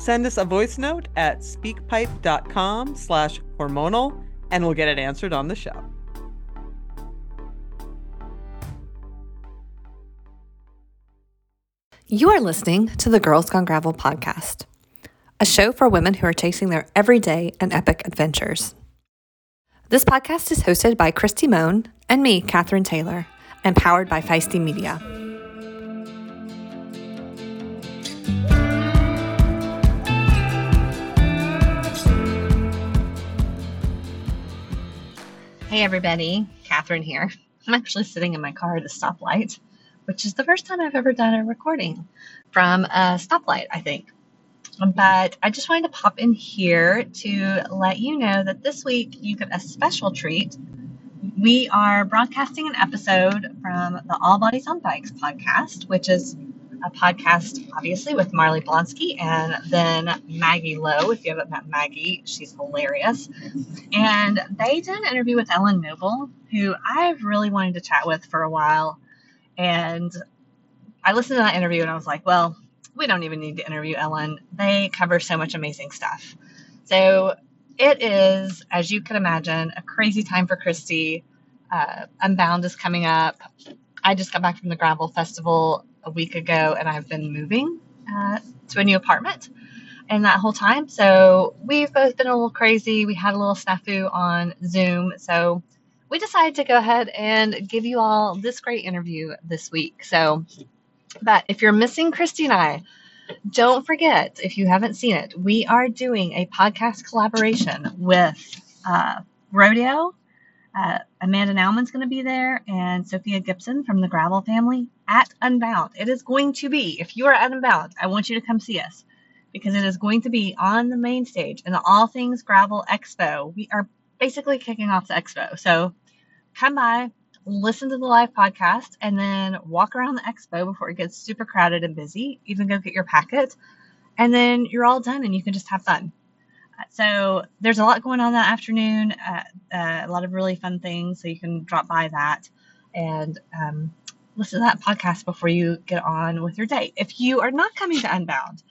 Send us a voice note at speakpipe.com slash hormonal and we'll get it answered on the show. You are listening to the Girls Gone Gravel podcast, a show for women who are chasing their everyday and epic adventures. This podcast is hosted by Kristi Mohn and me, Katherine Taylor, and powered by Feisty Media. Hey, everybody. Catherine here. I'm actually sitting in my car at a stoplight, which is the first time I've ever done a recording from a stoplight, I think. But I just wanted to pop in here to let you know that this week you get a special treat. We are broadcasting an episode from the All Bodies on Bikes podcast, which is a podcast, obviously, with Marley Blonsky and then Maggie Lowe. If you haven't met Maggie, she's hilarious. And they did an interview with Ellen Noble, who I've really wanted to chat with for a while. And I listened to that interview and I was like, well, we don't even need to interview Ellen. They cover so much amazing stuff. So it is, as you can imagine, a crazy time for Kristi. Uh, Unbound is coming up. I just got back from the Gravel Festival a week ago, and I've been moving uh, to a new apartment. And that whole time, so we've both been a little crazy. We had a little snafu on Zoom, so we decided to go ahead and give you all this great interview this week. So, but if you're missing Kristi and I, don't forget if you haven't seen it, we are doing a podcast collaboration with uh, Rodeo uh, Amanda Nauman's going to be there and Sophia Gibson from the Gravel family at Unbound. It is going to be, if you are at Unbound, I want you to come see us because it is going to be on the main stage in the All Things Gravel Expo. We are basically kicking off the expo. So come by, listen to the live podcast, and then walk around the expo before it gets super crowded and busy. Even go get your packet. And then you're all done and you can just have fun. So there's a lot going on that afternoon, uh, uh, a lot of really fun things. So you can drop by that and um, listen to that podcast before you get on with your day. If you are not coming to Unbound,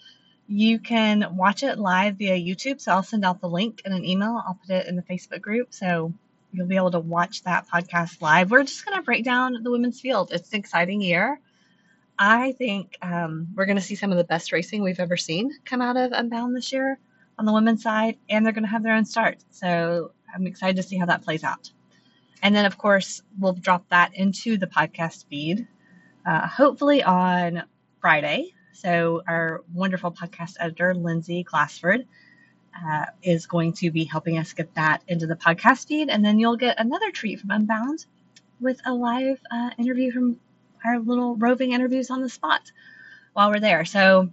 you can watch it live via YouTube. So I'll send out the link in an email. I'll put it in the Facebook group. So you'll be able to watch that podcast live. We're just going to break down the women's field. It's an exciting year. I think um, we're going to see some of the best racing we've ever seen come out of Unbound this year on the women's side, and they're going to have their own start. So I'm excited to see how that plays out. And then, of course, we'll drop that into the podcast feed, uh, hopefully on Friday. So our wonderful podcast editor, Lindsay Glassford, uh, is going to be helping us get that into the podcast feed. And then you'll get another treat from Unbound with a live uh, interview from our little roving interviews on the spot while we're there. So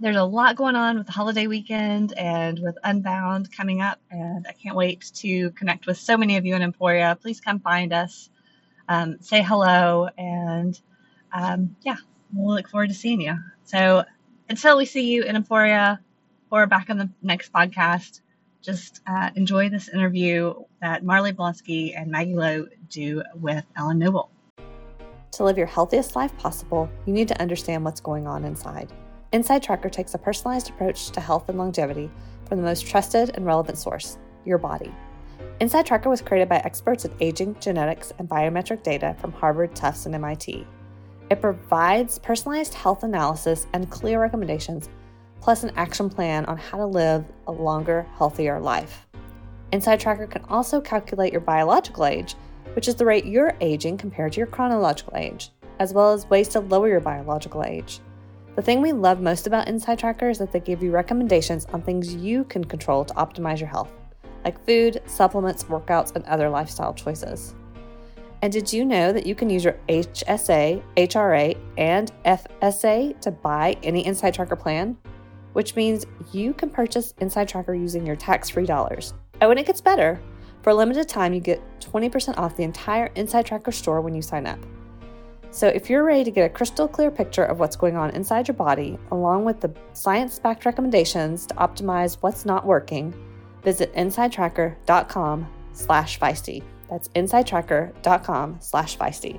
there's a lot going on with the holiday weekend and with Unbound coming up, and I can't wait to connect with so many of you in Emporia. Please come find us, um, say hello, and um, yeah, we'll look forward to seeing you. So until we see you in Emporia or back on the next podcast, just uh, enjoy this interview that Marley Blonsky and Maggie Lowe do with Ellen Noble. To live your healthiest life possible, you need to understand what's going on inside. Inside Tracker takes a personalized approach to health and longevity from the most trusted and relevant source, your body. Inside Tracker was created by experts in aging, genetics, and biometric data from Harvard, Tufts, and MIT. It provides personalized health analysis and clear recommendations, plus an action plan on how to live a longer, healthier life. Inside Tracker can also calculate your biological age, which is the rate you're aging compared to your chronological age, as well as ways to lower your biological age. The thing we love most about Inside Tracker is that they give you recommendations on things you can control to optimize your health, like food, supplements, workouts, and other lifestyle choices. And did you know that you can use your HSA, HRA, and FSA to buy any Inside Tracker plan? Which means you can purchase Inside Tracker using your tax free dollars. Oh, and it gets better. For a limited time, you get 20% off the entire Inside Tracker store when you sign up. So, if you're ready to get a crystal clear picture of what's going on inside your body, along with the science backed recommendations to optimize what's not working, visit insidetracker.com slash feisty. That's insidetracker.com slash feisty.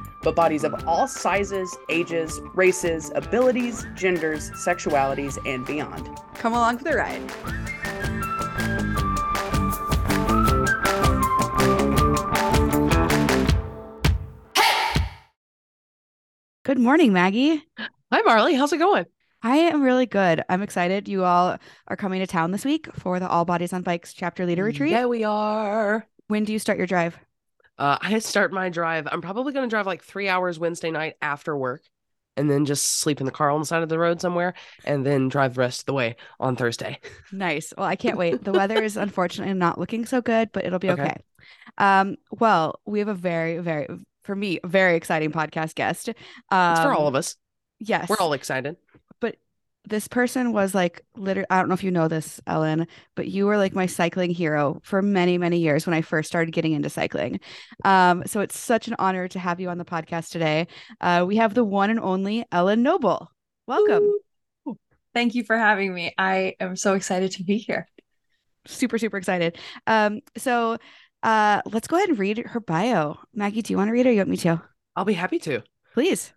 but bodies of all sizes, ages, races, abilities, genders, sexualities, and beyond. Come along for the ride. Good morning, Maggie. Hi, Marley. How's it going? I am really good. I'm excited. You all are coming to town this week for the All Bodies on Bikes chapter leader mm, retreat. Yeah, we are. When do you start your drive? Uh, I start my drive. I'm probably going to drive like three hours Wednesday night after work and then just sleep in the car on the side of the road somewhere and then drive the rest of the way on Thursday. Nice. Well, I can't wait. The weather is unfortunately not looking so good, but it'll be okay. Okay. Um, well, we have a very, very, for me, very exciting podcast guest. Um, It's for all of us. Yes. We're all excited. This person was like literally i don't know if you know this ellen but you were like my cycling hero for many many years when i first started getting into cycling. Um, so it's such an honor to have you on the podcast today. Uh, we have the one and only ellen noble. Welcome. Thank you for having me. I am so excited to be here. super super excited. Um, so uh, let's go ahead and read her bio. Maggie do you want to read it or you want me to? I'll be happy to. please.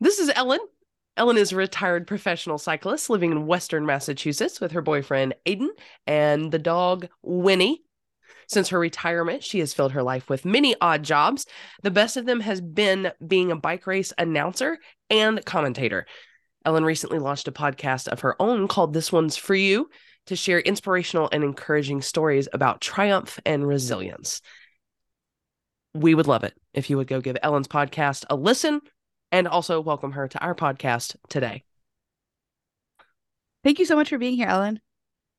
This is Ellen. Ellen is a retired professional cyclist living in Western Massachusetts with her boyfriend Adin and the dog Winnie. Since her retirement, she has filled her life with many odd jobs. The best of them has been being a bike race announcer and commentator. Ellen recently launched a podcast of her own called This One's For You to share inspirational and encouraging stories about triumph and resilience. We would love it if you would go give Ellen's podcast a listen and also welcome her to our podcast today. thank you so much for being here ellen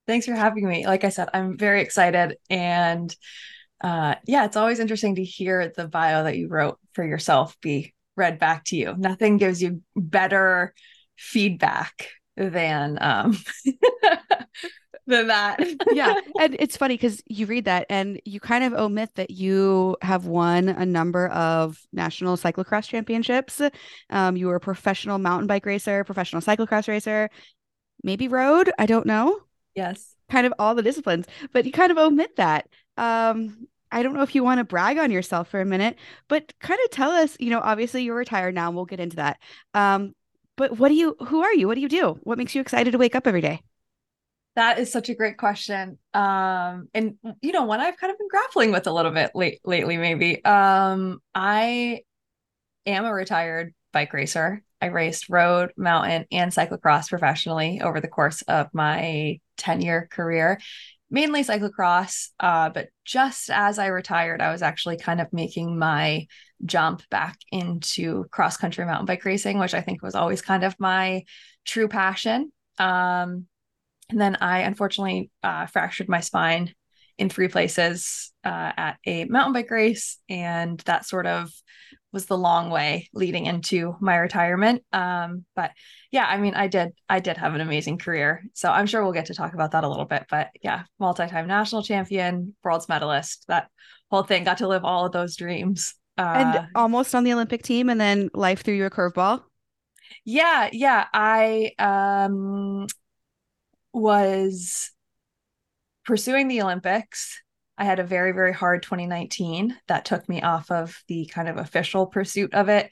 Thanks for having me. Like I said, I'm very excited. And uh, yeah, it's always interesting to hear the bio that you wrote for yourself be read back to you. Nothing gives you better feedback than um, than that. yeah and it's funny because you read that and you kind of omit that you have won a number of national cyclocross championships. Um, you were a professional mountain bike racer professional cyclocross racer maybe road i don't know. Yes. kind of all the disciplines but you kind of omit that. Um, i don't know if you want to brag on yourself for a minute but kind of tell us you know obviously you're retired now and we'll get into that. Um, but what do you who are you? What do you do? What makes you excited to wake up every day That is such a great question. Um, and you know, one I've kind of been grappling with a little bit late lately, maybe. Um, I am a retired bike racer. I raced road, mountain, and cyclocross professionally over the course of my 10-year career, mainly cyclocross. Uh, but just as I retired, I was actually kind of making my jump back into cross-country mountain bike racing, which I think was always kind of my true passion. Um, and then I unfortunately uh, fractured my spine in three places uh, at a mountain bike race. And that sort of was the long way leading into my retirement. Um, but yeah, I mean, I did, I did have an amazing career. So I'm sure we'll get to talk about that a little bit. But yeah, multi time national champion, world's medalist, that whole thing, got to live all of those dreams. Uh, and almost on the Olympic team, and then life threw you a curveball. yeah, yeah. I um was pursuing the Olympics. I had a very, very hard 2019 that took me off of the kind of official pursuit of it.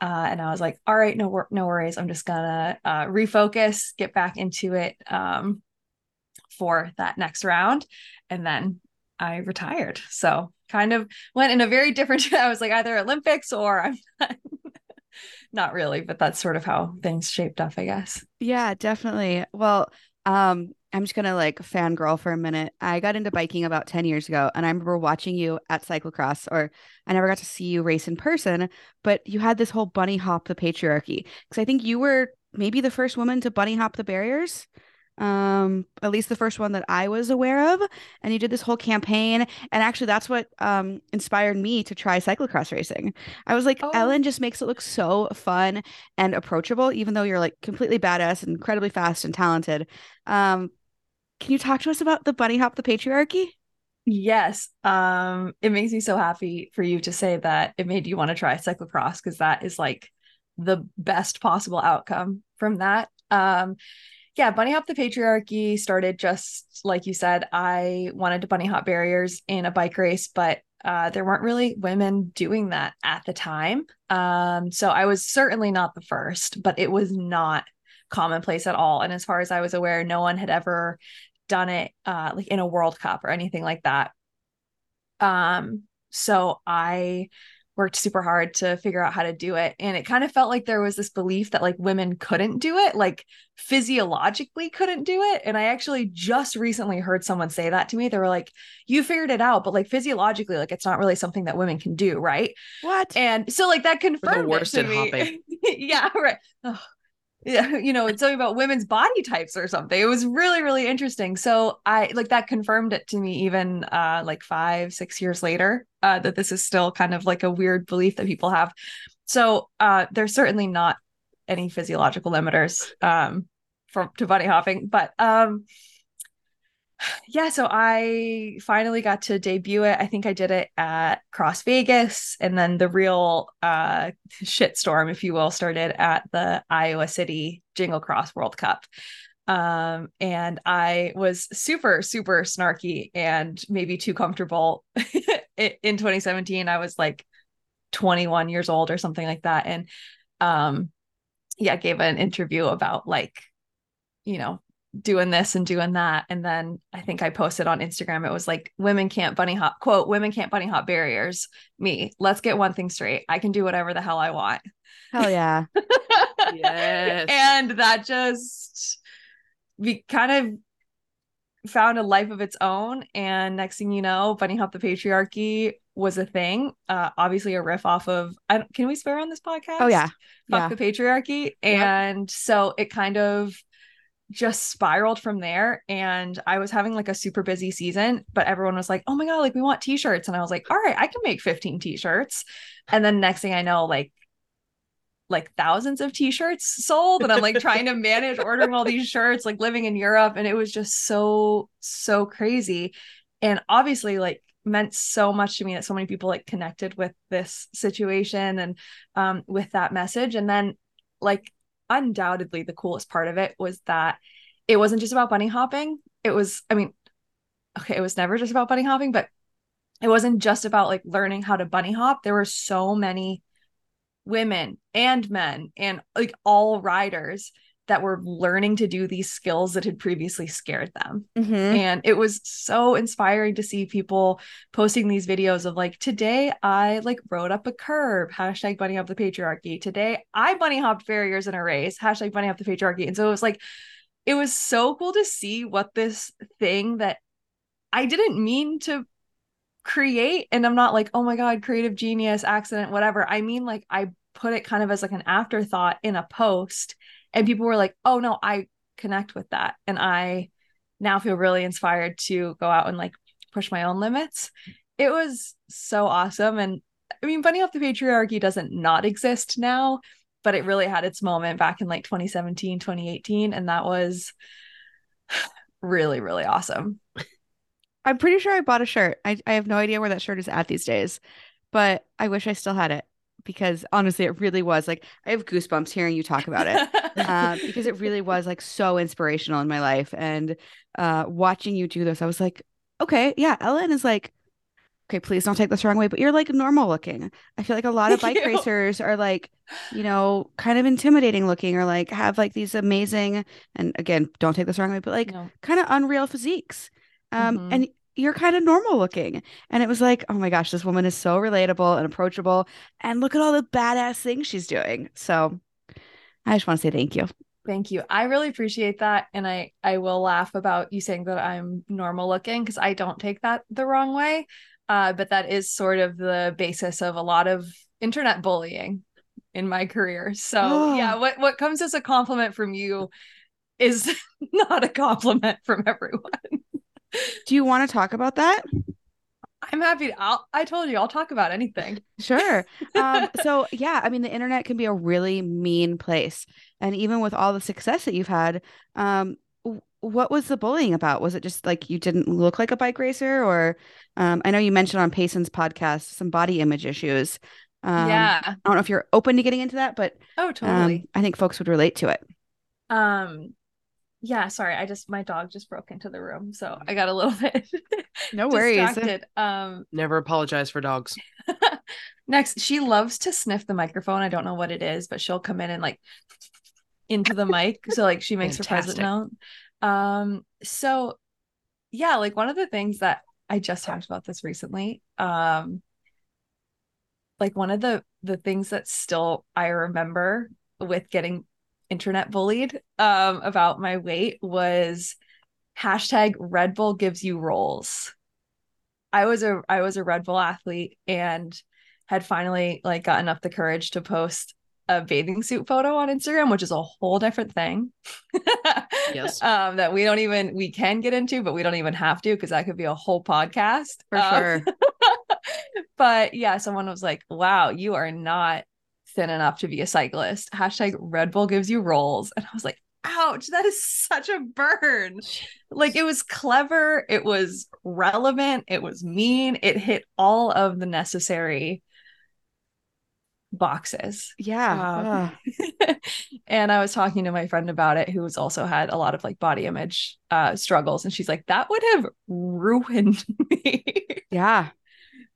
Uh, and I was like, all right, no, no worries. I'm just gonna uh, refocus, get back into it um, for that next round, and then I retired. So kind of went in a very different. I was like either Olympics or I'm not, not really, but that's sort of how things shaped up, I guess. Yeah, definitely. Well, um, I'm just gonna like fangirl for a minute. I got into biking about 10 years ago, and I remember watching you at cyclocross, or I never got to see you race in person, but you had this whole bunny hop the patriarchy. Because I think you were maybe the first woman to bunny hop the barriers. Um, at least the first one that I was aware of. And you did this whole campaign. And actually that's what um inspired me to try cyclocross racing. I was like, Oh. Ellen just makes it look so fun and approachable, even though you're like completely badass and incredibly fast and talented. Um, can you talk to us about the bunny hop the patriarchy? Yes. Um, it makes me so happy for you to say that it made you want to try cyclocross because that is like the best possible outcome from that. Um, yeah, bunny hop the patriarchy started just like you said. I wanted to bunny hop barriers in a bike race, but uh, there weren't really women doing that at the time. Um, so I was certainly not the first, but it was not commonplace at all. And as far as I was aware, no one had ever done it uh, like in a World Cup or anything like that. Um, so I worked super hard to figure out how to do it. And it kind of felt like there was this belief that like women couldn't do it, like physiologically couldn't do it. And I actually just recently heard someone say that to me. They were like, you figured it out, but like physiologically, like it's not really something that women can do, right? What? And so like that confirmed worst it to me. hopping. yeah, right. Ugh. Yeah, you know, it's something about women's body types or something. It was really, really interesting. So I like that confirmed it to me even uh like five, six years later, uh, that this is still kind of like a weird belief that people have. So uh there's certainly not any physiological limiters um from to bunny hopping, but um yeah, so I finally got to debut it. I think I did it at Cross Vegas, and then the real uh, shitstorm, if you will, started at the Iowa City Jingle Cross World Cup. Um, and I was super, super snarky and maybe too comfortable in in 2017. I was like 21 years old or something like that, and um, yeah, gave an interview about like, you know, doing this and doing that. And then I think I posted on Instagram, it was like, women can't bunny hop, quote, women can't bunny hop barriers. Me, let's get one thing straight. I can do whatever the hell I want. Hell yeah. Yes. and that just we kind of found a life of its own. And next thing you know, bunny hop the patriarchy was a thing. Uh, obviously a riff off of, I don't, can we swear on this podcast? Oh yeah. fuck Yeah. the patriarchy and so it kind of just spiraled from there. And i was having like a super busy season but everyone was like oh my god like we want t-shirts. And i was like all right i can make 15 t-shirts. And then next thing i know like like thousands of t-shirts sold and i'm like trying to manage ordering all these shirts like living in europe and it was just so so crazy. And obviously like meant so much to me that so many people like connected with this situation and um with that message. And then like undoubtedly the coolest part of it was that it wasn't just about bunny hopping. It was i mean okay it was never just about bunny hopping but it wasn't just about like learning how to bunny hop. There were so many women and men and like all riders that were learning to do these skills that had previously scared them. Mhm. and it was so inspiring to see people posting these videos of like today i like rode up a curb hashtag bunny up the patriarchy. Today i bunny hopped barriers in a race hashtag bunny up the patriarchy. And so it was like it was so cool to see what this thing that i didn't mean to create and i'm not like oh my god creative genius accident whatever. I mean like i put it kind of as like an afterthought in a post and people were like oh no i connect with that and i now feel really inspired to go out and like push my own limits it was so awesome and i mean bunny off the patriarchy doesn't not exist now but it really had its moment back in like 2017 2018 and that was really really awesome I'm pretty sure I bought a shirt. I, I have no idea where that shirt is at these days. but I wish I still had it because honestly, it really was like I have goosebumps hearing you talk about it uh, because it really was like so inspirational in my life. And uh, watching you do this, I was like, okay, yeah, Ellen is like, okay, please don't take this the wrong way, but you're like normal looking. I feel like a lot of bike you. racers are like, you know, kind of intimidating looking or like have like these amazing, and again, don't take this the wrong way, but like No. kind of unreal physiques. Um, Mhm. and you're kind of normal looking. And it was like, oh my gosh, this woman is so relatable and approachable. And look at all the badass things she's doing. So I just want to say thank you. Thank you. I really appreciate that. And I I will laugh about you saying that I'm normal looking because I don't take that the wrong way. Uh, but that is sort of the basis of a lot of internet bullying in my career. So yeah, what what comes as a compliment from you is not a compliment from everyone. Do you want to talk about that? I'm happy to I'll, I told you I'll talk about anything. Sure. Um, so yeah, I mean, the internet can be a really mean place. And even with all the success that you've had, um, what was the bullying about? Was it just like you didn't look like a bike racer, or um, I know you mentioned on Payson's podcast some body image issues. Um, yeah. I don't know if you're open to getting into that, but Oh, um, totally. I think folks would relate to it. Um yeah, sorry. I just my dog just broke into the room, so I got a little bit No worries. Um Never apologize for dogs. next, she loves to sniff the microphone. I don't know what it is, but she'll come in and like into the mic. So like she makes her presence Fantastic. known. Um so yeah, like one of the things that I just talked about this recently. Um like one of the the things that still I remember with getting internet bullied um about my weight was hashtag Red Bull gives you rolls. I was a I was a Red Bull athlete and had finally like gotten up the courage to post a bathing suit photo on Instagram, which is a whole different thing. Yes. Um, that we don't even we can get into, but we don't even have to because that could be a whole podcast. For Um, sure. but yeah, someone was like, wow, you are not thin enough to be a cyclist. Hashtag Red Bull gives you rolls. And I was like, ouch, that is such a burn. Like it was clever, it was relevant, it was mean, it hit all of the necessary boxes. Yeah. Um, Ugh. and I was talking to my friend about it, who's also had a lot of like body image uh struggles, and she's like, that would have ruined me. yeah.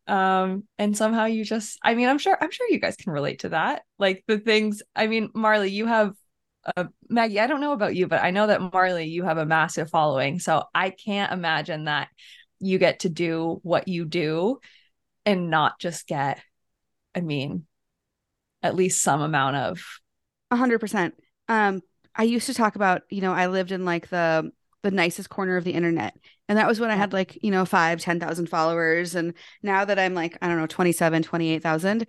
Um and somehow you just i mean i'm sure i'm sure you guys can relate to that like the things i mean marley you have uh, maggie i don't know about you but i know that marley you have a massive following so i can't imagine that you get to do what you do and not just get i mean at least some amount of A hundred percent. Um, I used to talk about, you know, I lived in like the the nicest corner of the internet. And that was when I had like, you know, five, 10,000 followers. And now that I'm like, I don't know, 27, 28,000,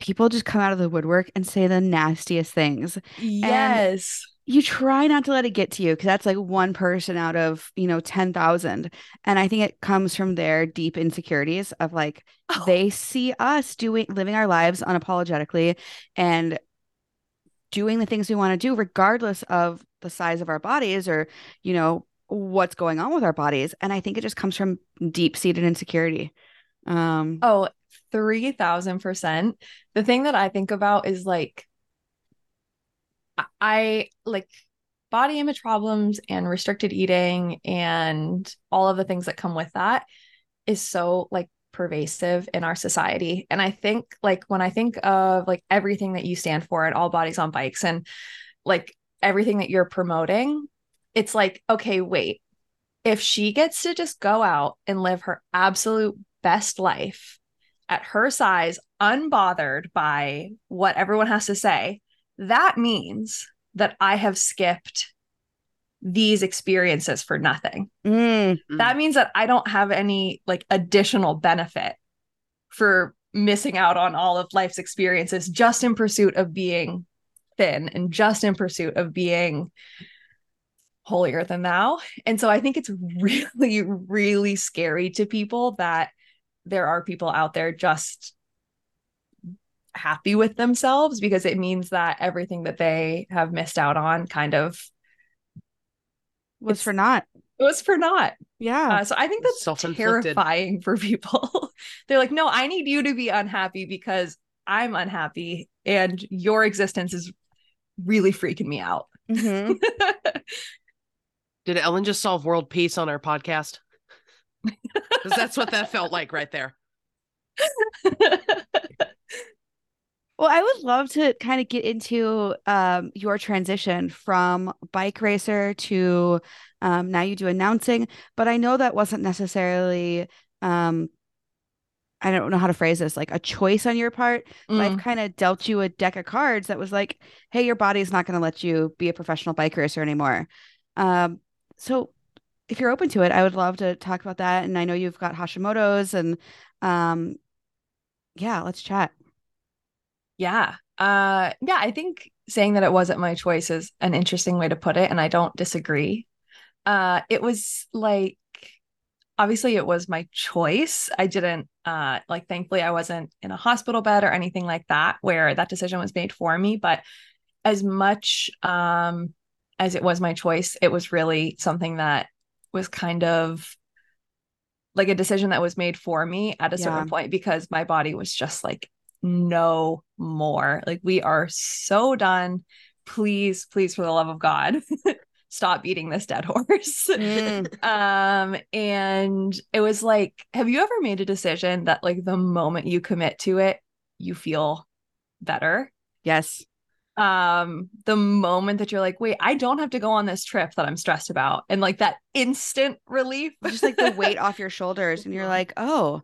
people just come out of the woodwork and say the nastiest things. yes You try not to let it get to you because that's like one person out of, you know, 10,000. And I think it comes from their deep insecurities of like, Oh, they see us doing living our lives unapologetically and doing the things we want to do regardless of the size of our bodies or you know what's going on with our bodies and i think it just comes from deep-seated insecurity um Oh, 3000%. The thing that I think about is like, I like body image problems and restricted eating and all of the things that come with that is so like pervasive in our society. And I think like when I think of like everything that you stand for at All Bodies on Bikes and like everything that you're promoting, it's like, okay, wait. If she gets to just go out and live her absolute best life at her size, unbothered by what everyone has to say, that means that I have skipped these experiences for nothing. mm, That means that I don't have any like additional benefit for missing out on all of life's experiences just in pursuit of being thin and just in pursuit of being holier than thou. And so I think it's really, really scary to people that there are people out there just happy with themselves because it means that everything that they have missed out on kind of was for not. It was for not. Yeah. Uh, so I think that's Self-inflicted. terrifying for people. They're like, no, I need you to be unhappy because I'm unhappy and your existence is really freaking me out. Mhm. Did Ellen just solve world peace on our podcast? Because that's what that felt like right there. Well, I would love to kind of get into um, your transition from bike racer to um, now you do announcing, but I know that wasn't necessarily, um, I don't know how to phrase this, like a choice on your part. Life Mm. kind of dealt you a deck of cards that was like, hey, your body's not going to let you be a professional bike racer anymore. Um, so if you're open to it, I would love to talk about that. And I know you've got Hashimoto's and um, yeah, let's chat. Yeah. Uh yeah, I think saying that it wasn't my choice is an interesting way to put it and I don't disagree. Uh it was like obviously it was my choice. I didn't uh like thankfully I wasn't in a hospital bed or anything like that where that decision was made for me, but as much um as it was my choice, it was really something that was kind of like a decision that was made for me at a certain Yeah. point because my body was just like no more. Like we are so done. Please, please, for the love of God, stop beating this dead horse. Mm. um, and it was like, have you ever made a decision that like the moment you commit to it, you feel better? Yes. um the moment that you're like wait i don't have to go on this trip that i'm stressed about and like that instant relief just like the weight off your shoulders and you're like oh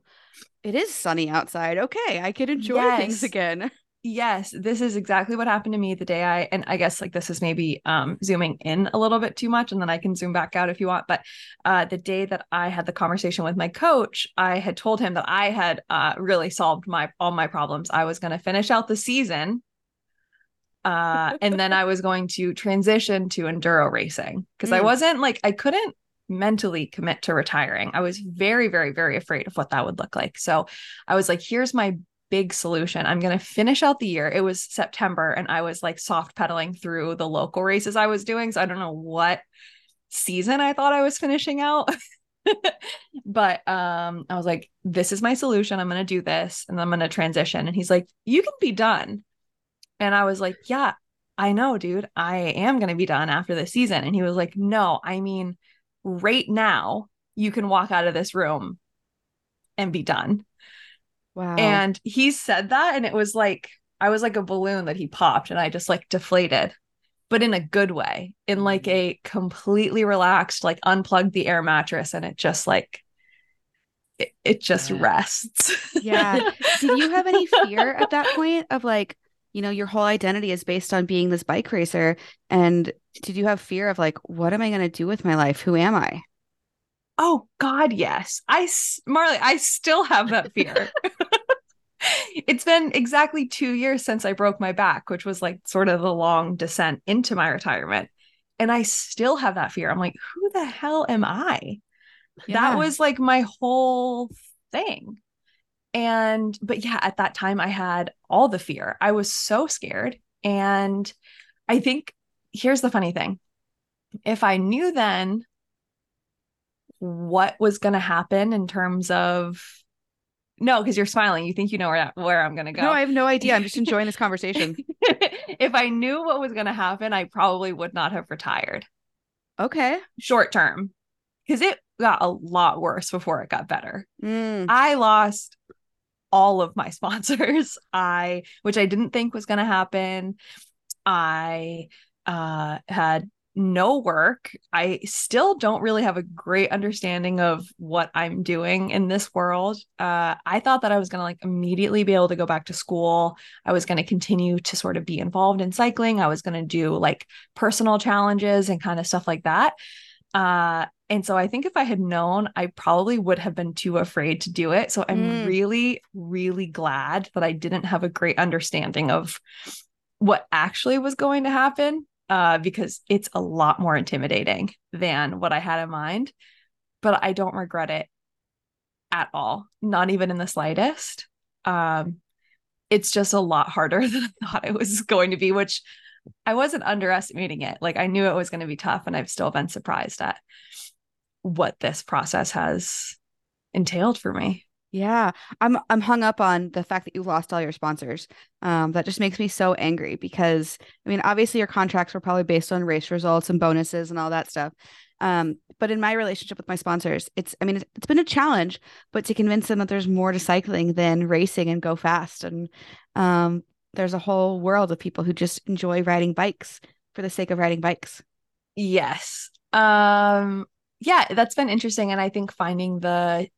it is sunny outside. Okay i can enjoy things again. Yes this is exactly what happened to me the day i and i guess like this is maybe um zooming in a little bit too much and then i can zoom back out if you want but uh the day that i had the conversation with my coach i had told him that i had uh really solved my all my problems. I was going to finish out the season uh and then i was going to transition to enduro racing because i Mm. wasn't like i couldn't mentally commit to retiring. I was very very very afraid of what that would look like. So i was like here's my big solution. I'm going to finish out the year. It was september and i was like soft pedaling through the local races i was doing. So i don't know what season i thought i was finishing out. But um i was like this is my solution. I'm going to do this and i'm going to transition. And he's like you can be done. And I was like, yeah, I know, dude. I am going to be done after this season. And he was like, no, I mean, right now, you can walk out of this room and be done. wow And he said that. And it was like, I was like a balloon that he popped and I just like deflated, but in a good way, in like mm-hmm. a completely relaxed, like unplugged the air mattress and it just like, it, it just Yeah. rests. yeah did you have any fear at that point of like you know your whole identity is based on being this bike racer and did you have fear of like what am i going to do with my life who am i Oh God, yes. i Marley, I still have that fear. it's been exactly two years since I broke my back, which was like sort of the long descent into my retirement. And I still have that fear. I'm like, who the hell am I? Yeah. That was like my whole thing. And, but yeah, at that time I had all the fear. I was so scared. And I think here's the funny thing if I knew then what was going to happen in terms of no, because you're smiling. You think you know where where I'm going to go. no i have no idea i'm just enjoying this conversation if I knew what was going to happen, I probably would not have retired okay short term because it got a lot worse before it got better. Mm. I lost all of my sponsors. I which I didn't think was going to happen. I uh had no work. I still don't really have a great understanding of what I'm doing in this world. Uh I thought that I was going to like immediately be able to go back to school. I was going to continue to sort of be involved in cycling. I was going to do like personal challenges and kind of stuff like that. Uh and so I think if I had known, I probably would have been too afraid to do it. So I'm Mm. really, really glad that I didn't have a great understanding of what actually was going to happen uh, because it's a lot more intimidating than what I had in mind. But I don't regret it at all, not even in the slightest. Um, it's just a lot harder than I thought it was going to be, which I wasn't underestimating it. Like I knew it was going to be tough, and I've still been surprised at. what this process has entailed for me. Yeah, I'm I'm hung up on the fact that you lost all your sponsors. Um, that just makes me so angry because I mean, obviously your contracts were probably based on race results and bonuses and all that stuff. Um, but in my relationship with my sponsors, it's I mean, it's, it's been a challenge, but to convince them that there's more to cycling than racing and go fast, and um, there's a whole world of people who just enjoy riding bikes for the sake of riding bikes. Yes. Um, yeah, that's been interesting, and I think finding the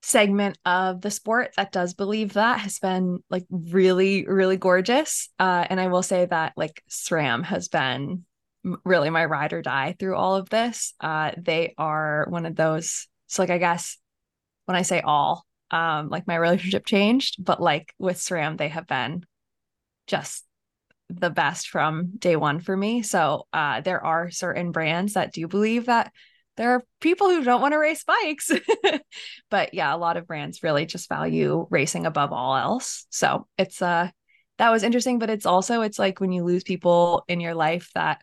segment of the sport that does believe that has been like really really gorgeous. Uh and i will say that like sram has been really my ride or die through all of this. Uh they are one of those so like i guess when i say all um like my relationship changed but like with sram they have been just the best from day one for me. So uh there are certain brands that do believe that there are people who don't want to race bikes. but yeah, a lot of brands really just value racing above all else. So it's uh that was interesting, but it's also it's like when you lose people in your life that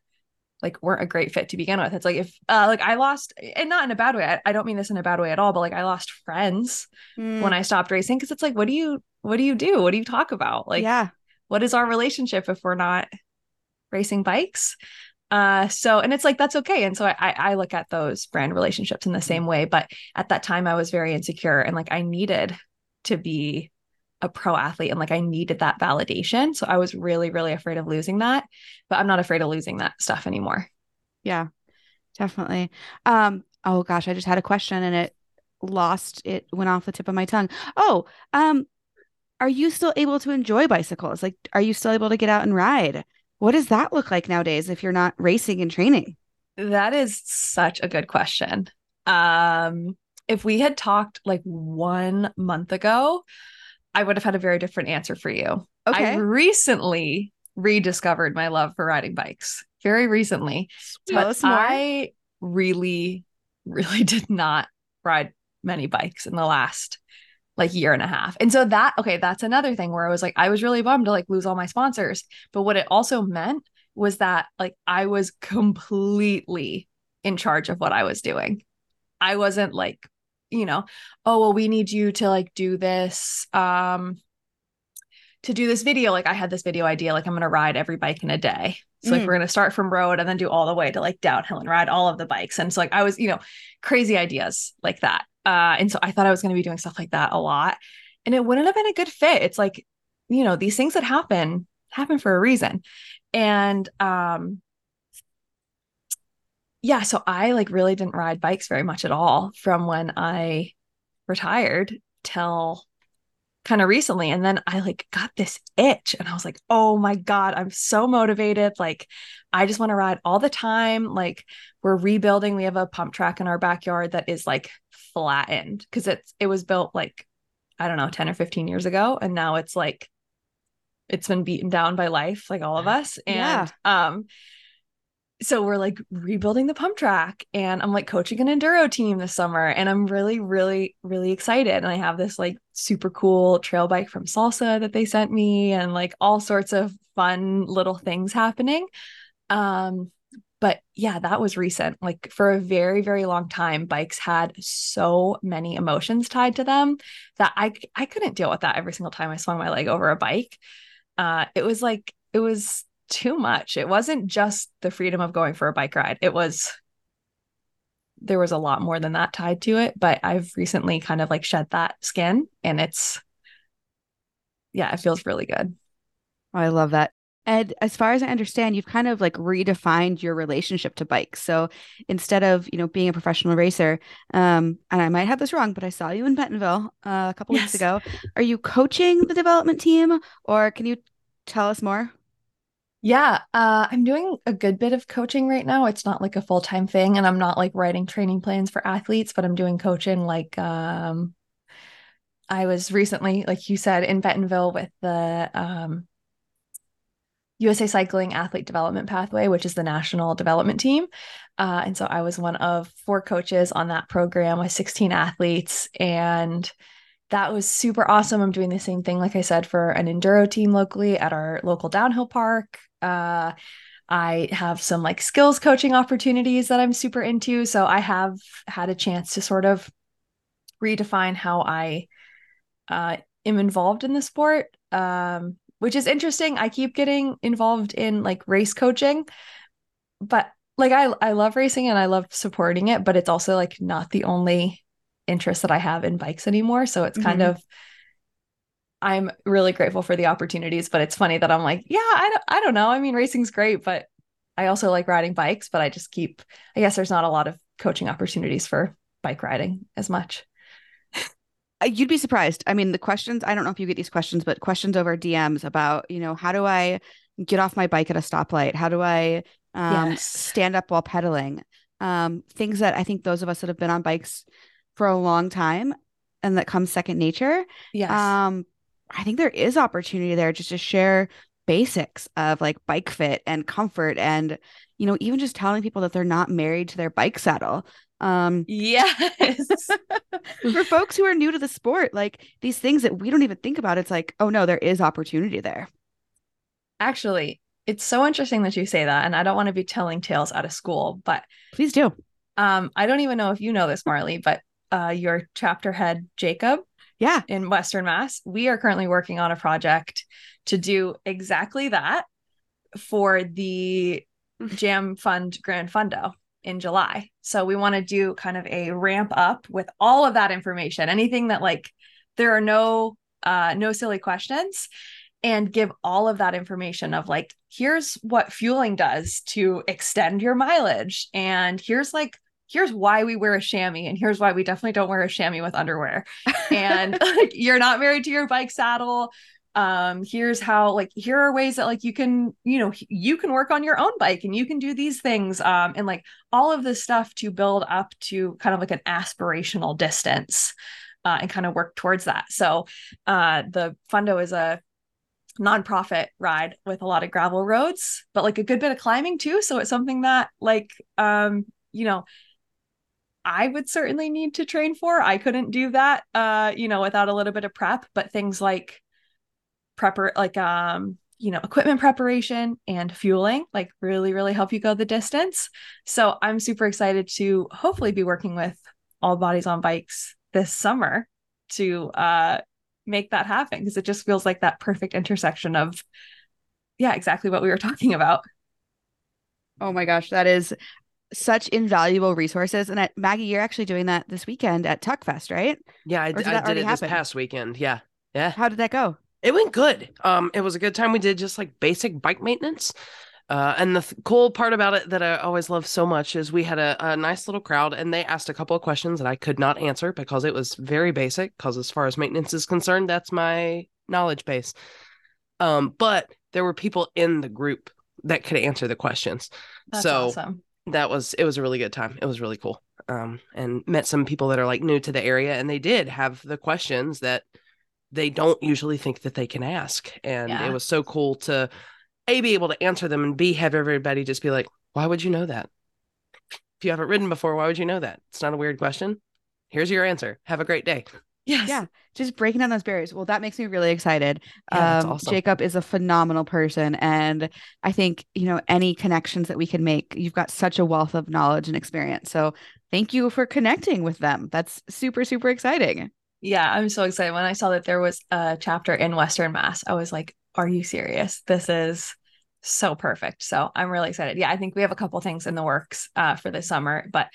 like weren't a great fit to begin with. It's like if uh like I lost and not in a bad way. I, I don't mean this in a bad way at all, but like I lost friends mm. when I stopped racing because it's like what do you what do you do? What do you talk about? Like yeah. what is our relationship if we're not racing bikes? Uh, so and it's like that's okay. And so I I look at those brand relationships in the same way. But at that time I was very insecure and like I needed to be a pro athlete and like I needed that validation. So I was really, really afraid of losing that. But I'm not afraid of losing that stuff anymore. Yeah, definitely. Um, oh gosh, I just had a question and it lost it went off the tip of my tongue. Oh, um, are you still able to enjoy bicycles? Like, are you still able to get out and ride? What does that look like nowadays if you're not racing and training? That is such a good question. Um, if we had talked like one month ago, I would have had a very different answer for you. Okay. I recently rediscovered my love for riding bikes. Very recently. Tell but I really, really did not ride many bikes in the last like year and a half. And so that okay, that's another thing where I was like I was really bummed to like lose all my sponsors, but what it also meant was that like I was completely in charge of what I was doing. I wasn't like, you know, oh well we need you to like do this um to do this video like I had this video idea like I'm going to ride every bike in a day. So like mm. we're going to start from road and then do all the way to like downhill and ride all of the bikes. And so like I was, you know, crazy ideas like that. Uh, and so I thought I was going to be doing stuff like that a lot. And it wouldn't have been a good fit. It's like, you know, these things that happen happen for a reason. And um yeah, so I like really didn't ride bikes very much at all from when I retired till kind of recently and then I like got this itch and I was like, "Oh my god, I'm so motivated. Like I just want to ride all the time. Like we're rebuilding. We have a pump track in our backyard that is like flattened because it's it was built like I don't know, 10 or 15 years ago and now it's like it's been beaten down by life like all of us and yeah. um so we're like rebuilding the pump track and I'm like coaching an enduro team this summer and I'm really really really excited. And I have this like super cool trail bike from Salsa that they sent me and like all sorts of fun little things happening. Um but yeah that was recent. Like for a very very long time bikes had so many emotions tied to them that I I couldn't deal with that every single time I swung my leg over a bike. Uh it was like it was too much. It wasn't just the freedom of going for a bike ride. It was there was a lot more than that tied to it, but I've recently kind of like shed that skin and it's yeah, it feels really good. Oh, I love that. And as far as I understand, you've kind of like redefined your relationship to bikes. So instead of, you know, being a professional racer, um, and I might have this wrong, but I saw you in Bentonville uh, a couple yes. weeks ago. Are you coaching the development team or can you tell us more? Yeah, uh, I'm doing a good bit of coaching right now. It's not like a full time thing, and I'm not like writing training plans for athletes, but I'm doing coaching. Like, um, I was recently, like you said, in Bentonville with the um, USA Cycling Athlete Development Pathway, which is the national development team. Uh, and so I was one of four coaches on that program with 16 athletes. And that was super awesome. I'm doing the same thing, like I said, for an enduro team locally at our local downhill park. Uh, I have some like skills coaching opportunities that I'm super into. So I have had a chance to sort of redefine how I uh, am involved in the sport, um, which is interesting. I keep getting involved in like race coaching, but like I I love racing and I love supporting it, but it's also like not the only interest that I have in bikes anymore. So it's kind Mhm. of I'm really grateful for the opportunities, but it's funny that I'm like, yeah, I don't I don't know. I mean, racing's great, but I also like riding bikes, but I just keep I guess there's not a lot of coaching opportunities for bike riding as much. Uh, You'd be surprised. I mean, the questions, I don't know if you get these questions, but questions over DMs about, you know, how do I get off my bike at a stoplight? How do I um, Yes. stand up while pedaling? Um, things that I think those of us that have been on bikes for a long time and that comes second nature. Yes. Um, I think there is opportunity there just to share basics of like bike fit and comfort and, you know, even just telling people that they're not married to their bike saddle. Um, yes. for folks who are new to the sport, like these things that we don't even think about, it's like, oh no, there is opportunity there. Actually, it's so interesting that you say that. And I don't want to be telling tales out of school, but Please do. um, I don't even know if you know this, Marley, but uh, your chapter head, Jacob, Yeah. in Western Mass, we are currently working on a project to do exactly that for the Jam Fund Grand Fundo in July. So we want to do kind of a ramp up with all of that information, anything that like there are no uh no silly questions and give all of that information of like here's what fueling does to extend your mileage and here's like here's why we wear a chamois and here's why we definitely don't wear a chamois with underwear. And like you're not married to your bike saddle. Um here's how like here are ways that like you can you know you can work on your own bike and you can do these things um and like all of this stuff to build up to kind of like an aspirational distance uh, and kind of work towards that. So uh the fundo is a nonprofit ride with a lot of gravel roads but like a good bit of climbing too. So it's something that like um you know I would certainly need to train for. I couldn't do that uh, you know, without a little bit of prep, but things like prepper like um, you know, equipment preparation and fueling like really really help you go the distance. So, I'm super excited to hopefully be working with all bodies on bikes this summer to uh make that happen because it just feels like that perfect intersection of yeah, exactly what we were talking about. Oh my gosh, that is such invaluable resources. And at, Maggie, you're actually doing that this weekend at Tuckfest, right? Yeah, I, did I did already it this happen? past weekend. Yeah. Yeah. How did that go? It went good. Um, it was a good time. We did just like basic bike maintenance. Uh, and the th- cool part about it that I always love so much is we had a, a nice little crowd and they asked a couple of questions that I could not answer because it was very basic. Because as far as maintenance is concerned, that's my knowledge base. Um, but there were people in the group that could answer the questions. That's so awesome. That was it was a really good time. It was really cool. Um, and met some people that are like new to the area and they did have the questions that they don't usually think that they can ask. And Yeah. it was so cool to A be able to answer them and B have everybody just be like, Why would you know that? If you haven't ridden before, why would you know that? It's not a weird question. Here's your answer. Have a great day. Yes. Yeah. Just breaking down those barriers. Well, that makes me really excited. Yeah, um, awesome. Jacob is a phenomenal person. And I think, you know, any connections that we can make, you've got such a wealth of knowledge and experience. So thank you for connecting with them. That's super, super exciting. Yeah, I'm so excited. When I saw that there was a chapter in Western Mass, I was like, are you serious? This is so perfect. So I'm really excited. Yeah, I think we have a couple things in the works uh, for this summer. But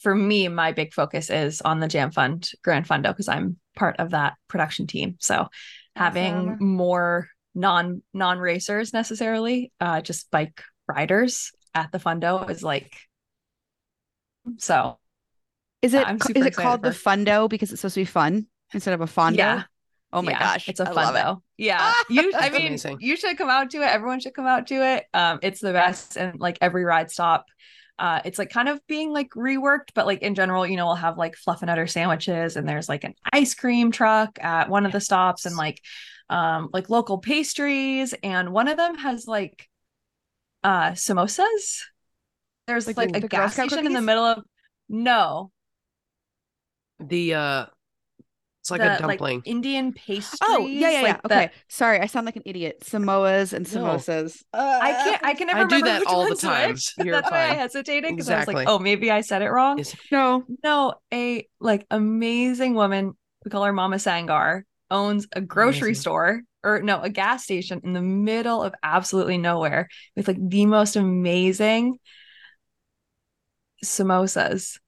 for me, my big focus is on the Jam Fund Grand Fundo because I'm part of that production team. So having Awesome. more non non racers necessarily, uh, just bike riders at the Fundo is like so Is it, I'm super is it excited called the Fundo because it's supposed to be fun instead of a Fondo? Yeah. Oh my Yeah, gosh. it's a I love it. fun though. Yeah, you. I mean, amazing. you should come out to it. Everyone should come out to it. Um, it's the best, and like every ride stop, uh, it's like kind of being like reworked, but like in general, you know, we'll have like fluffernutter sandwiches, and there's like an ice cream truck at one of the stops, and like, um, like local pastries, and one of them has like, uh, samosas. There's Like like, the- a the gas station in the middle of no, The uh It's like the, a dumpling. Indian pastry. Oh, yeah, yeah, yeah. like the- okay. Sorry, I sound like an idiot. Samoas and No. samosas. I uh, can't. I can never I do that which all the time. which. You're That's why I hesitated because I was like, oh, maybe I said it wrong. Is- No. No, a like amazing woman. We call her Mama Sangar. Owns a grocery Amazing. store or no, a gas station in the middle of absolutely nowhere with like the most amazing samosas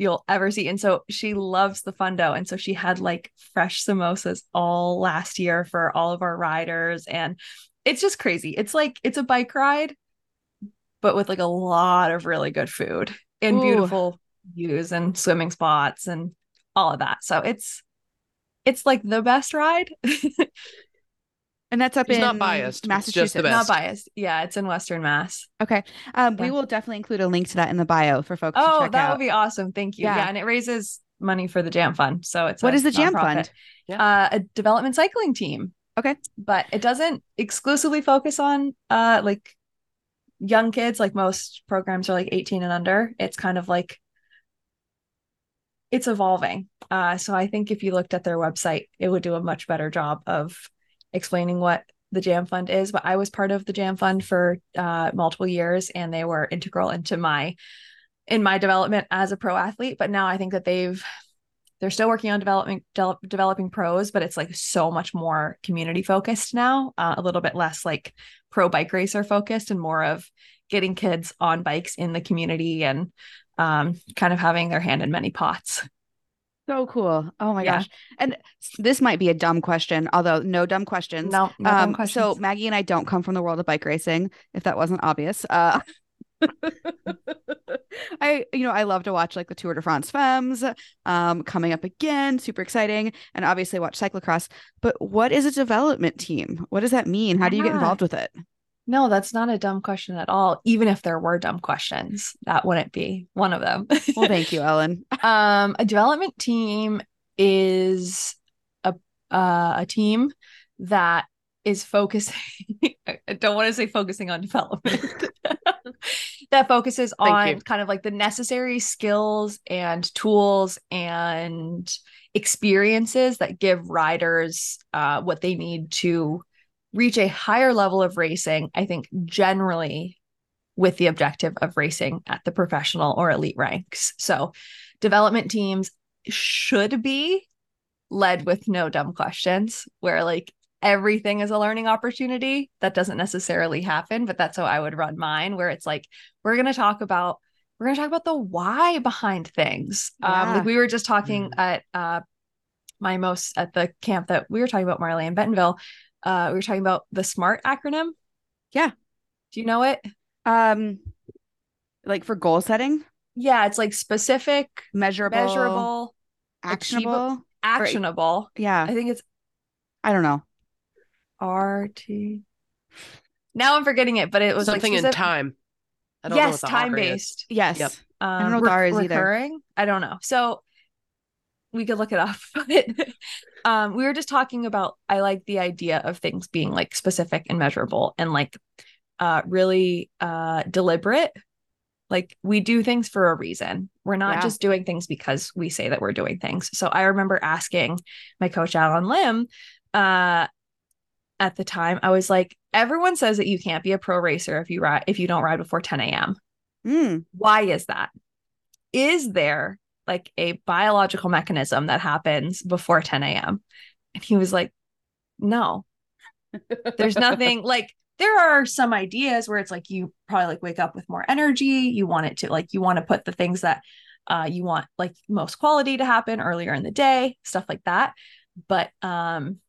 you'll ever see. And so she loves the fundo. And so she had like fresh samosas all last year for all of our riders. And it's just crazy. It's like it's a bike ride, but with like a lot of really good food and Ooh. beautiful views and swimming spots and all of that. So it's it's like the best ride. And that's up He's in not biased. It's Massachusetts. just the Not biased. Yeah, it's in Western Mass. Okay. Um, we will definitely include a link to that in the bio for folks to Oh, check that out. would be awesome. Thank you. Yeah. Yeah. and it raises money for the Jam Fund. So it's What a is the Jam. Fund? Yeah. Uh, a development cycling team. Okay. But it doesn't exclusively focus on uh like young kids. Like most programs are like 18 and under. It's kind of like it's evolving. Uh, so I think if you looked at their website, it would do a much better job of explaining what the Jam Fund is. But I was part of the Jam Fund for uh, multiple years, and they were integral into my in my development as a pro athlete. But now I think that they've they're still working on developing de- developing pros, but it's like so much more community focused now, uh, a little bit less like pro bike racer focused, and more of getting kids on bikes in the community and um, kind of having their hand in many pots. So cool. Oh my Yeah. gosh. And this might be a dumb question, although no dumb questions. No, no dumb Um, questions. so Maggie and I don't come from the world of bike racing, if that wasn't obvious. Uh, I, you know, I love to watch like the Tour de France Femmes um, coming up again, super exciting, and obviously watch cyclocross. But what is a development team? What does that mean? How do you get involved with it? No, that's not a dumb question at all. Even if there were dumb questions, that wouldn't be one of them. Well, thank you, Ellen. um, a development team is a uh, a team that is focusing. I don't want to say focusing on development. that focuses Thank on you. kind of like the necessary skills and tools and experiences that give riders uh, what they need to reach a higher level of racing. I think generally with the objective of racing at the professional or elite ranks. So, development teams should be led with no dumb questions, where like everything is a learning opportunity. That doesn't necessarily happen, but that's how I would run mine, where it's like, we're going to talk about. We're going to talk about the why behind things. Um, like we were just talking at uh, my most at the camp that we were talking about Marley and Bentonville. Uh, we were talking about the SMART acronym. Yeah. Do you know it? Um, like for goal setting, Yeah, it's like specific, measurable, measurable, actionable. actionable. Yeah, I think it's I don't know. RT. Now I'm forgetting it, but it was Something like in time. I don't know Yes, what the time R is. based. Yes. Yep. Um, don't know what the R is either. I don't know. So we could look it up. But um, we were just talking about. I like the idea of things being like specific and measurable and like uh, really uh, deliberate. Like we do things for a reason. We're not Yeah. just doing things because we say that we're doing things. So I remember asking my coach Allen Lim uh, at the time. I was like, everyone says that you can't be a pro racer if you ride if you don't ride before 10 a.m Mm, why is that? Is there like a biological mechanism that happens before 10 a.m.? And he was like, no, there's nothing like there are some ideas where it's like you probably like wake up with more energy. You want it to like you want to put the things that uh you want like most quality to happen earlier in the day, stuff like that. But um,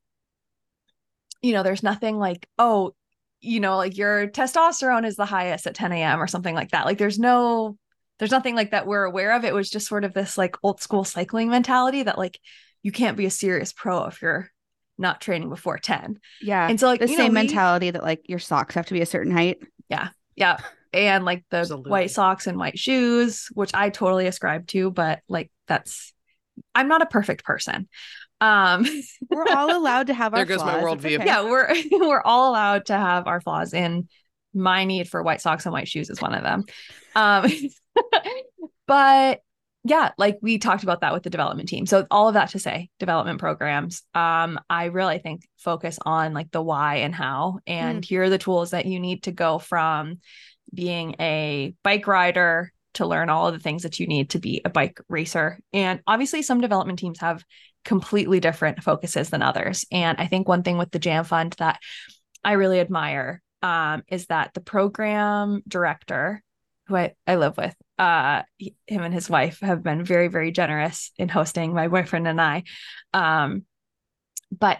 you know, there's nothing like, oh, you know, like your testosterone is the highest at 10 a.m. or something like that. Like there's no, there's nothing like that we're aware of. It was just sort of this like old school cycling mentality that like you can't be a serious pro if you're not training before 10. yeah. And so like the you same know, we- mentality that like your socks have to be a certain height. yeah. Yeah. And like the Absolutely. white socks and white shoes, which I totally ascribe to, but like that's I'm not a perfect person. Um We're all allowed to have our There goes my flaws. It's worldview. okay. yeah, we're we're all allowed to have our flaws and my need for white socks and white shoes is one of them. Um but yeah, like we talked about that with the development team. So all of that to say, development programs, um, I really think focus on like the why and how, and here are the tools that you need to go from being a bike rider to learn all of the things that you need to be a bike racer. And obviously, some development teams have completely different focuses than others. And I think one thing with the Jam Fund that I really admire um, is that the program director, who I, I live with, uh, he- him and his wife have been very, very generous in hosting my boyfriend and I. Um, but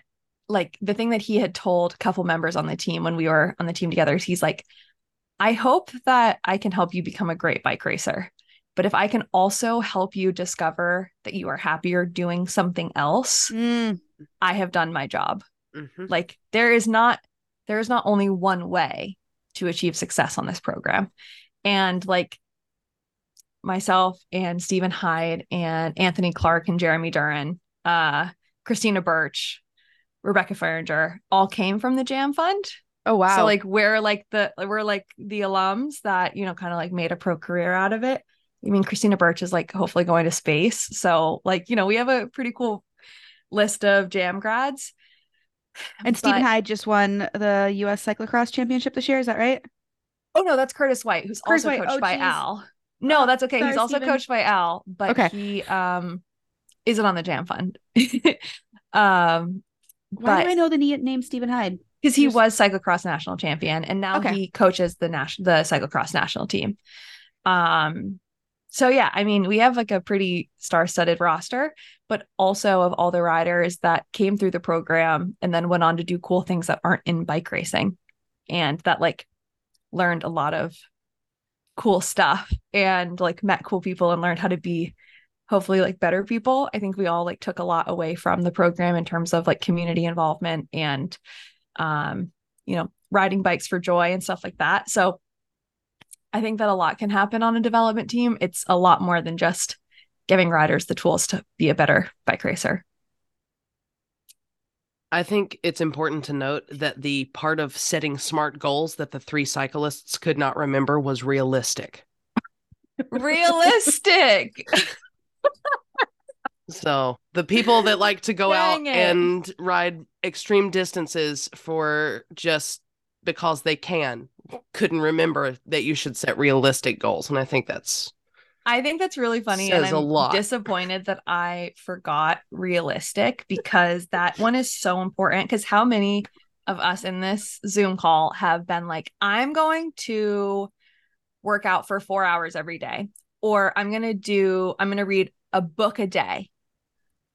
like the thing that he had told a couple members on the team when we were on the team together is he's like, I hope that I can help you become a great bike racer. But if I can also help you discover that you are happier doing something else, Mm, I have done my job. Mhm. Like there is not there is not only one way to achieve success on this program. And like myself and Stephen Hyde and Anthony Clark and Jeremy Durrin, uh, Christina Birch, Rebecca Fahringer all came from the Jam Fund. Oh wow. So like we're like the we're like the alums that, you know, kind of like made a pro career out of it. I mean, Christina Birch is like hopefully going to space. So like, you know, we have a pretty cool list of jam grads. and Stephen Hyde just won the US cyclocross championship this year, is that right? Oh no, that's Curtis White, who's Curtis also White. coached Oh, by geez. Al. No, Oh, that's okay. sorry, He's also Stephen. coached by Al, but Okay. he um isn't on the Jam Fund. um Why but do I know the name Stephen Hyde? because he was cyclocross national champion and now Okay. he coaches the national the cyclocross national team. Um so yeah, I mean, we have like a pretty star-studded roster, but also of all the riders that came through the program and then went on to do cool things that aren't in bike racing and that like learned a lot of cool stuff and like met cool people and learned how to be hopefully like better people. I think we all like took a lot away from the program in terms of like community involvement and um you know riding bikes for joy and stuff like that. So I think that a lot can happen on a development team. It's a lot more than just giving riders the tools to be a better bike racer. I think it's important to note that the part of setting smart goals that the three cyclists could not remember was realistic. Realistic. So the people that like to go out it. and ride extreme distances for just because they can couldn't remember that you should set realistic goals. And I think that's I think that's really funny. and Says a I'm lot. disappointed that I forgot realistic because that one is so important. Because how many of us in this Zoom call have been like, I'm going to work out for four hours every day, or I'm going to do, I'm going to read a book a day,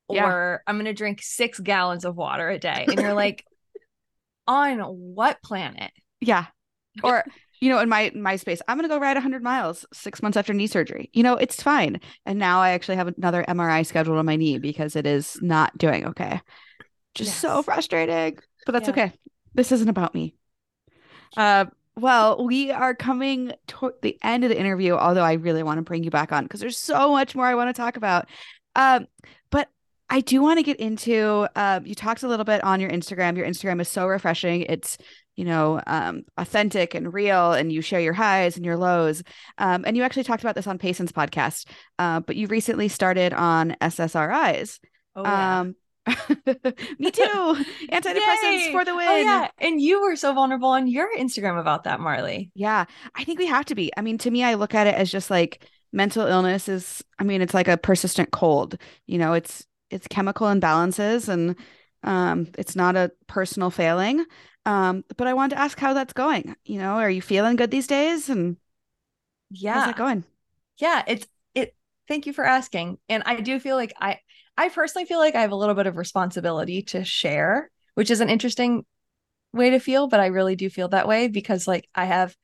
Yeah. or I'm going to drink six gallons of water a day. And you're like, on what planet? Yeah. Or, you know, in my my space, I'm gonna go ride 100 miles six months after knee surgery. You know, it's fine. And now I actually have another MRI scheduled on my knee because it is not doing okay. Just so frustrating. But that's Yeah. okay. This isn't about me. Uh, well, we are coming to the end of the interview, although I really want to bring you back on because there's so much more I want to talk about. Um, but I do want to get into um, you talked a little bit on your Instagram. Your Instagram is so refreshing. It's you know, um, authentic and real, and you share your highs and your lows. Um, and you actually talked about this on Payson's podcast, uh, but you recently started on SSRIs. Oh, yeah. Um, me too. Antidepressants Yay! for the win. Oh, yeah. And you were so vulnerable on your Instagram about that, Marley. Yeah, I think we have to be. I mean, to me, I look at it as just like mental illness is, I mean, it's like a persistent cold. You know, it's it's chemical imbalances and um it's not a personal failing. Um, but I wanted to ask how that's going. You know, are you feeling good these days? And yeah, how's that going? Yeah. It's it thank you for asking. And I do feel like I I personally feel like I have a little bit of responsibility to share, which is an interesting way to feel, but I really do feel that way because like I have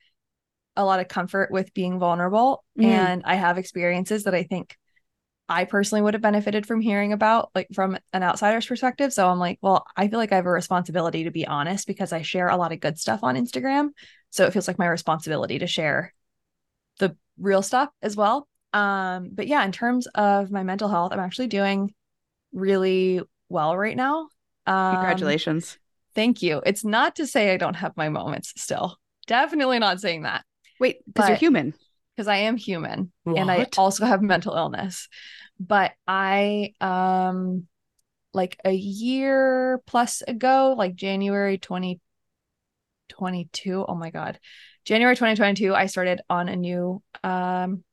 a lot of comfort with being vulnerable Mhm. and I have experiences that I think I personally would have benefited from hearing about, like from an outsider's perspective. So I'm like, well, I feel like I have a responsibility to be honest because I share a lot of good stuff on Instagram. So it feels like my responsibility to share the real stuff as well. Um, but yeah, in terms of my mental health, I'm actually doing really well right now. Um, Congratulations. Thank you. It's not to say I don't have my moments still. Definitely not saying that. Wait, because you're human. Because I am human and I also have mental illness. But I um like a year plus ago, like January 2022. Oh my God. January 2022, I started on a new um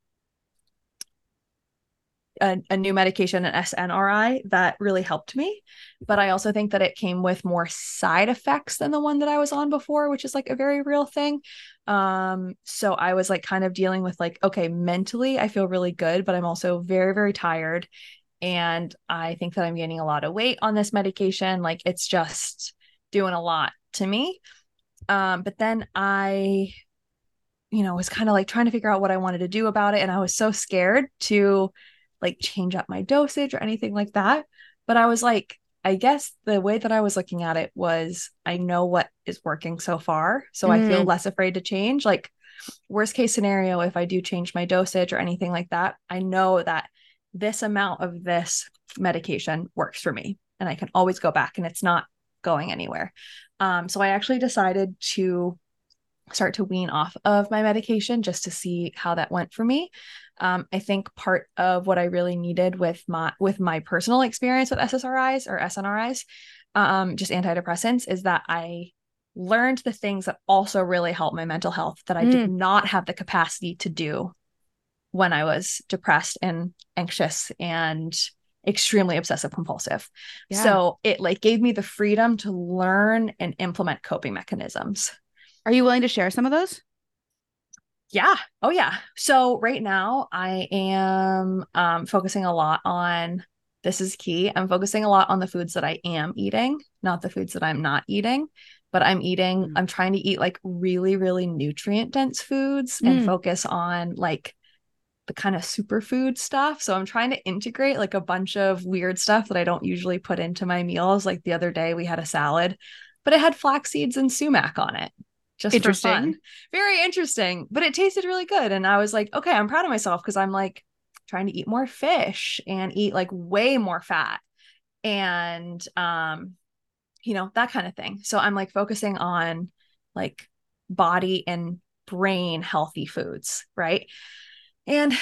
a, a new medication, an SNRI, that really helped me. But I also think that it came with more side effects than the one that I was on before, which is like a very real thing. Um, so I was like kind of dealing with like, okay, mentally, I feel really good, but I'm also very, very tired. And I think that I'm gaining a lot of weight on this medication. Like it's just doing a lot to me. Um, but then I, you know, was kind of like trying to figure out what I wanted to do about it. And I was so scared to like change up my dosage or anything like that. But I was like, I guess the way that I was looking at it was I know what is working so far. So I feel Mm. less afraid to change. Like, worst case scenario, if I do change my dosage or anything like that, I know that this amount of this medication works for me and I can always go back and it's not going anywhere. Um, so I actually decided to start to wean off of my medication just to see how that went for me. Um, I think part of what I really needed with my with my personal experience with SSRIs or SNRIs, um, just antidepressants, is that I learned the things that also really helped my mental health that I did not have the capacity to do when I was depressed and anxious and extremely obsessive compulsive. Yeah. So it like gave me the freedom to learn and implement coping mechanisms. Are you willing to share some of those? Yeah. Oh yeah. So right now I am um focusing a lot on this is key. I'm focusing a lot on the foods that I am eating, not the foods that I'm not eating, but I'm eating Mm. I'm trying to eat like really really nutrient dense foods and Mm. focus on like the kind of superfood stuff. So I'm trying to integrate like a bunch of weird stuff that I don't usually put into my meals. Like the other day we had a salad, but it had flax seeds and sumac on it. Just for fun Interesting. very interesting, but it tasted really good. And I was like, okay, I'm proud of myself because I'm like trying to eat more fish and eat like way more fat and um, you know, that kind of thing. So I'm like focusing on like body and brain healthy foods, right? And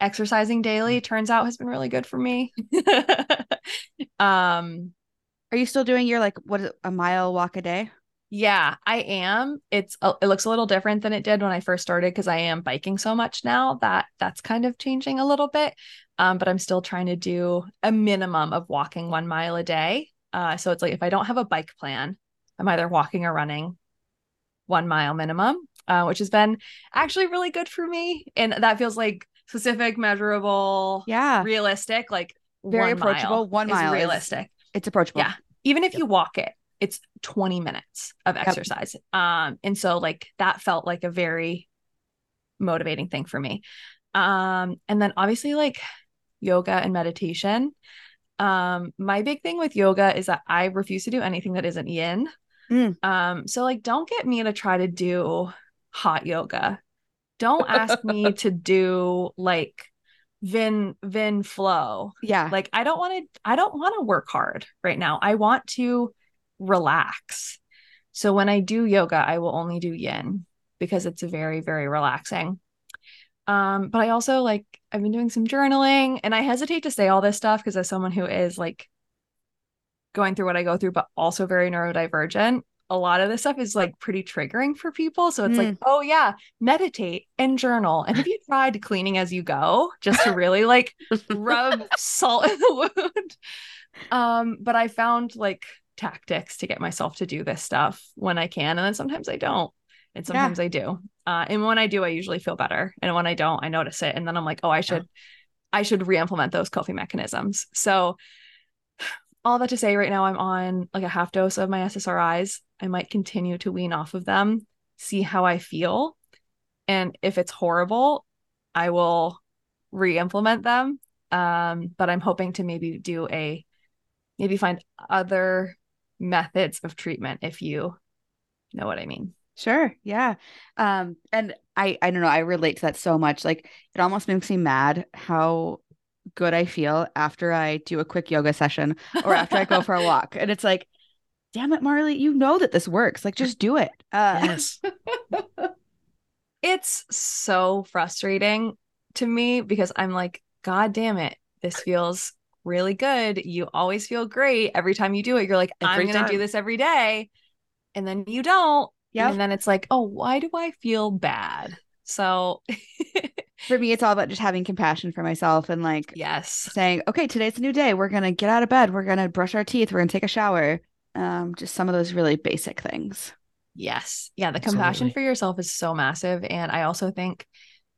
exercising daily turns out has been really good for me. um Are you still doing your like what is it, a mile walk a day? Yeah, I am. It's a- it looks a little different than it did when I first started because I am biking so much now that that's kind of changing a little bit. Um, but I'm still trying to do a minimum of walking one mile a day. Uh, so it's like if I don't have a bike plan, I'm either walking or running one mile minimum, uh, which has been actually really good for me. And that feels like specific, measurable, Yeah. realistic, like Very one approachable. One is mile is- realistic It's approachable. Yeah. even if you walk it it's 20 minutes of exercise. Um and so like that felt like a very motivating thing for me. Um and then obviously like yoga and meditation. Um my big thing with yoga is that i refuse to do anything that isn't yin. Mm. um so like don't get me to try to do hot yoga. Don't ask me to do like vin vin flow. Yeah. like I don't want to I don't want to work hard right now. I want to relax. So when I do yoga, I will only do yin because it's very very relaxing. Um but I also like I've been doing some journaling and I hesitate to say all this stuff because as someone who is like going through what I go through but also very neurodivergent, a lot of this stuff is like pretty triggering for people. So it's like, oh yeah, meditate and journal. And have you tried cleaning as you go just to really like rub salt in the wound. Um, but I found like tactics to get myself to do this stuff when I can, and then sometimes I don't, and sometimes I do. Uh, and when I do, I usually feel better, and when I don't, I notice it, and then I'm like, oh, I should, I should re-implement those coping mechanisms. So, all that to say, right now I'm on like a half dose of my SSRIs. I might continue to wean off of them, see how I feel, and if it's horrible, I will re-implement them um but i'm hoping to maybe do a maybe find other methods of treatment if you know what i mean Sure. Yeah. Um, and I I don't know, I relate to that so much. Like it almost makes me mad how good I feel after I do a quick yoga session or after I go for a walk. And it's like, damn it, Marley, you know that this works. Like just do it. Uh Yes. it's so frustrating to me because I'm like, God damn it, this feels really good. You always feel great every time you do it. You're like, Every I'm gonna do this every day. And then you don't. Yep. And then it's like, oh, why do I feel bad? So For me, it's all about just having compassion for myself and like yes. saying, okay, today's a new day. We're gonna get out of bed. We're gonna brush our teeth. We're gonna take a shower. Um, just some of those really basic things. Yes. Yeah, the compassion for yourself is so massive. And I also think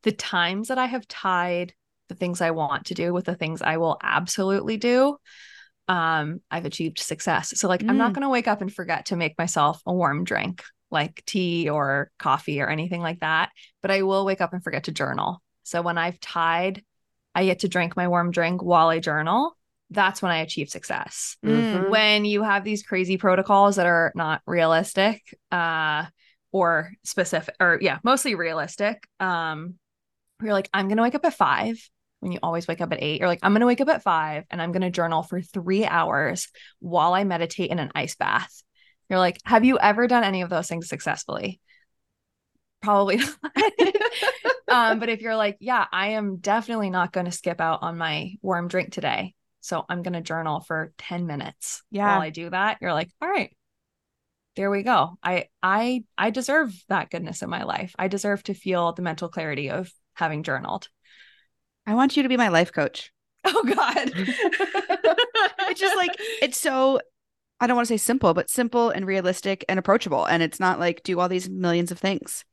the times that I have tied the things I want to do with the things I will absolutely do, um, I've achieved success. So like I'm not Mm. gonna wake up and forget to make myself a warm drink like tea or coffee or anything like that. But I will wake up and forget to journal. So when I've tied I get to drink my warm drink while I journal, that's when I achieve success Mhm. when you have these crazy protocols that are not realistic uh or specific or yeah mostly realistic um you're like i'm gonna wake up at five when you always wake up at eight you're like i'm gonna wake up at five and i'm gonna journal for three hours while i meditate in an ice bath. You're like have you ever done any of those things successfully? Probably not. Um but if you're like yeah i am definitely not going to skip out on my warm drink today so i'm going to journal for 10 minutes Yeah. while i do that you're like all right there we go. I i i deserve that goodness in my life. I deserve to feel the mental clarity of having journaled I want you to be my life coach. oh god It's just like it's so I don't want to say simple, but simple and realistic and approachable. And it's not like do all these millions of things.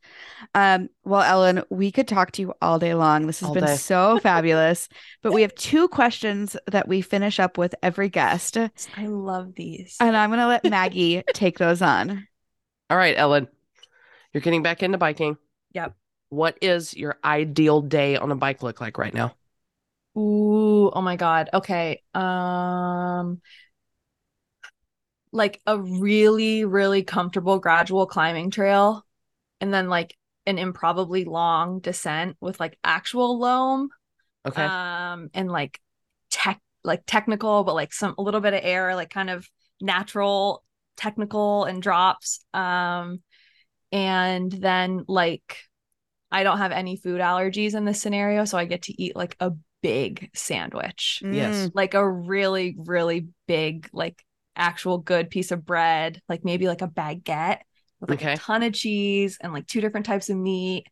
Um, well, Ellen, we could talk to you all day long. This has All been day. so fabulous. But we have two questions that we finish up with every guest. I love these And I'm gonna let Maggie take those on. All right, Ellen, you're getting back into biking. Yep. What is your ideal day on a bike look like right now? Ooh, oh my God. Okay. Um like a really, really comfortable gradual climbing trail and then like an improbably long descent with like actual loam. Okay. Um and like tech like technical, but like some a little bit of air, like kind of natural technical and drops. Um and then like I don't have any food allergies in this scenario, so I get to eat like a big sandwich. Yes. Mm, Like a really, really big, like actual good piece of bread, like maybe like a baguette with like Okay. a ton of cheese and like two different types of meat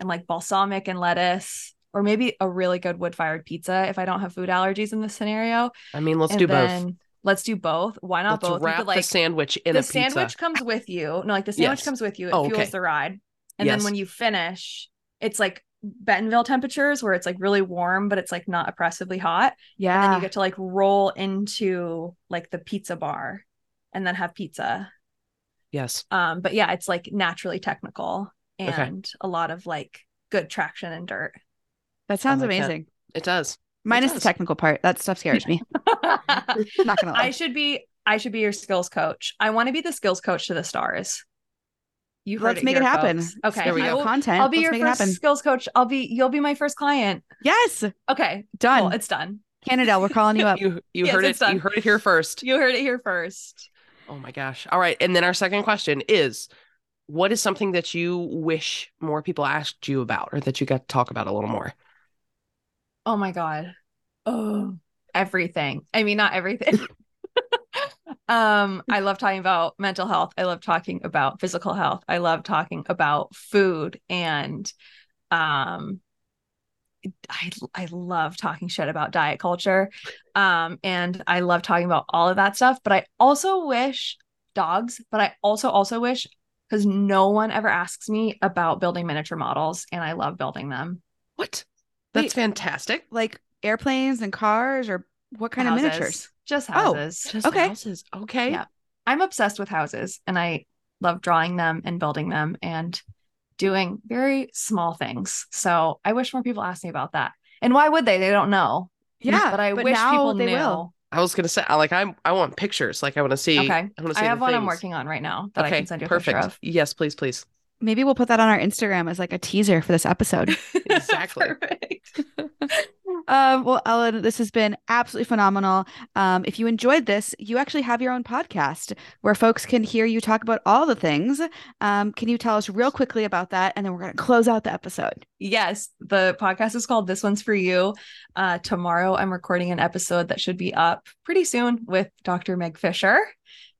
and like balsamic and lettuce. Or maybe a really good wood fired pizza if I don't have food allergies in this scenario. I mean, let's And do both. Let's do both. Why not Let's both? Wrap could, the sandwich in the a pizza. sandwich comes with you. No, like the sandwich Yes. comes with you. It Oh, fuels okay. the ride. And Yes. then when you finish, it's like Bentonville temperatures where it's like really warm, but it's like not oppressively hot. Yeah. And then you get to like roll into like the pizza bar and then have pizza. Yes. Um, but yeah, it's like naturally technical Okay. and a lot of like good traction and dirt. that sounds like that. amazing. It does. Minus the does. technical part. That stuff scares me. Not gonna lie. I should be I should be your skills coach. I want to be the skills coach to the stars. You Let's make it happen. folks. Okay, There we go. will- Content. I'll be Let's your first skills coach. I'll be you'll be my first client. Yes. Okay, Done. cool. It's done. Canada, we're calling you up. You you Yes, heard it. done. You heard it here first. You heard it here first. Oh my gosh. All right. And then our second question is what is something that you wish more people asked you about or that you got to talk about a little more? Oh my god. Oh, everything. I mean, not everything. um, I love talking about mental health. I love talking about physical health. I love talking about food and um I I love talking shit about diet culture. Um, and I love talking about all of that stuff, but I also wish dogs, but I also also wish because no one ever asks me about building miniature models and I love building them. What? That's Wait. fantastic. Like airplanes and cars, or what kind Houses. of miniatures? Just Oh, houses. Just Okay. houses. Okay. Yeah. I'm obsessed with houses and I love drawing them and building them and doing very small things. So I wish more people asked me about that. And why would they? They don't know. Yeah, But I wish now people they knew. will. I was gonna say, like, I'm, I want pictures. Like, I want to see. Okay. I want to see. I have the one I'm working on right now that okay. I can send you a perfect. picture of. Yes, please, please. Maybe we'll put that on our Instagram as like a teaser for this episode. Exactly. Um, well, Ellen, this has been absolutely phenomenal. Um, if you enjoyed this, you actually have your own podcast where folks can hear you talk about all the things. Um, can you tell us real quickly about that? And then we're going to close out the episode. Yes, the podcast is called This One's for You. Uh, tomorrow, I'm recording an episode that should be up pretty soon with Dr. Meg Fisher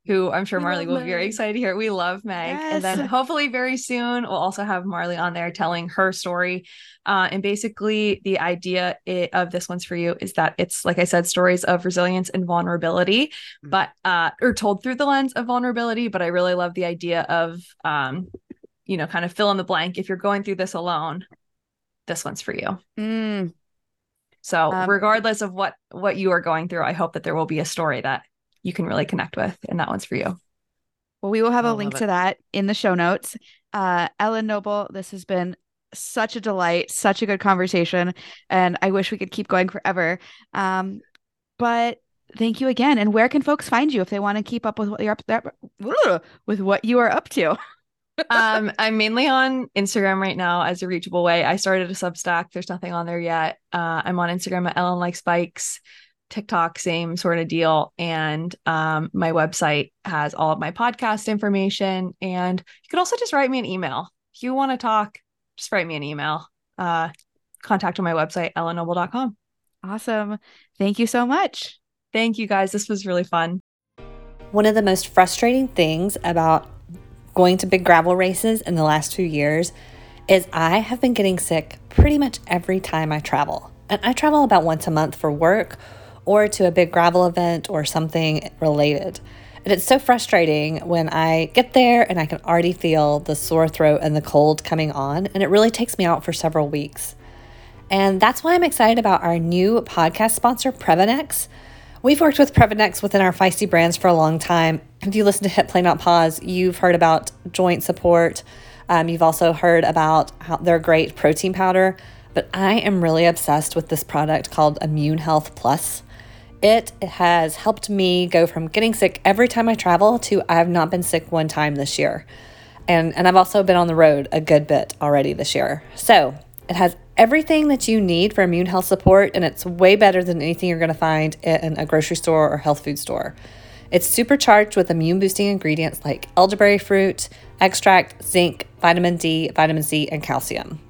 who I'm sure We Marley will be very excited to hear. We love Meg. And then hopefully very soon we'll also have Marley on there telling her story. Uh, and basically the idea i- of this one's for you is that it's like I said, stories of resilience and vulnerability, Mm. but uh or told through the lens of vulnerability. But I really love the idea of um, you know, kind of fill in the blank. If you're going through this alone, this one's for you. Mm, So Um, regardless of what what you are going through, I hope that there will be a story that you can really connect with, and that one's for you. Well, we will have I a link it. to that in the show notes. Uh, Ellen Noble, this has been such a delight, such a good conversation, and I wish we could keep going forever. Um, but thank you again. And where can folks find you if they want to keep up with what you're up there with what you are up to? um, I'm mainly on Instagram right now as a reachable way. I started a Substack. There's nothing on there yet. Uh, I'm on Instagram at Ellen Likes Bikes, TikTok, same sort of deal. And um, my website has all of my podcast information. And you can also just write me an email. If you want to talk, just write me an email. Uh, contact on my website, ellennoble.com. Awesome. Thank you so much. Thank you guys. This was really fun. One of the most frustrating things about going to big gravel races in the last few years is I have been getting sick pretty much every time I travel. And I travel about once a month for work or to a big gravel event or something related. And it's so frustrating when I get there and I can already feel the sore throat and the cold coming on. And it really takes me out for several weeks. And that's why I'm excited about our new podcast sponsor, Previnex. We've worked with Previnex within our Feisty brands for a long time. If you listen to Hit Play Not Pause, you've heard about joint support. Um, you've also heard about their great protein powder. But I am really obsessed with this product called Immune Health Plus. It has helped me go from getting sick every time I travel to I have not been sick one time this year. And, and I've also been on the road a good bit already this year. So it has everything that you need for immune health support, and it's way better than anything you're going to find in a grocery store or health food store. It's supercharged with immune boosting ingredients like elderberry fruit, extract, zinc, vitamin D, vitamin C, and calcium.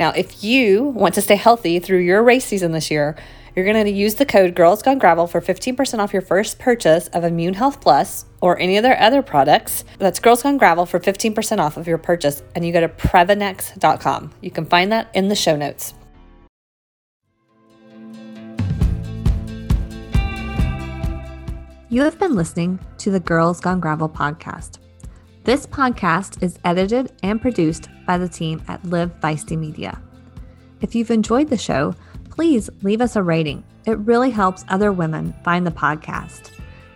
Now, if you want to stay healthy through your race season this year, you're going to use the code Girls Gone Gravel for 15% off your first purchase of Immune Health Plus or any of their other products. That's Girls Gone Gravel for 15% off of your purchase, and you go to Previnex.com. You can find that in the show notes. You have been listening to the Girls Gone Gravel podcast. This podcast is edited and produced by the team at Live Feisty Media. If you've enjoyed the show, please leave us a rating. It really helps other women find the podcast.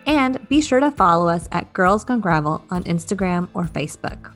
And be sure to follow us at Girls Gone Gravel on Instagram or Facebook.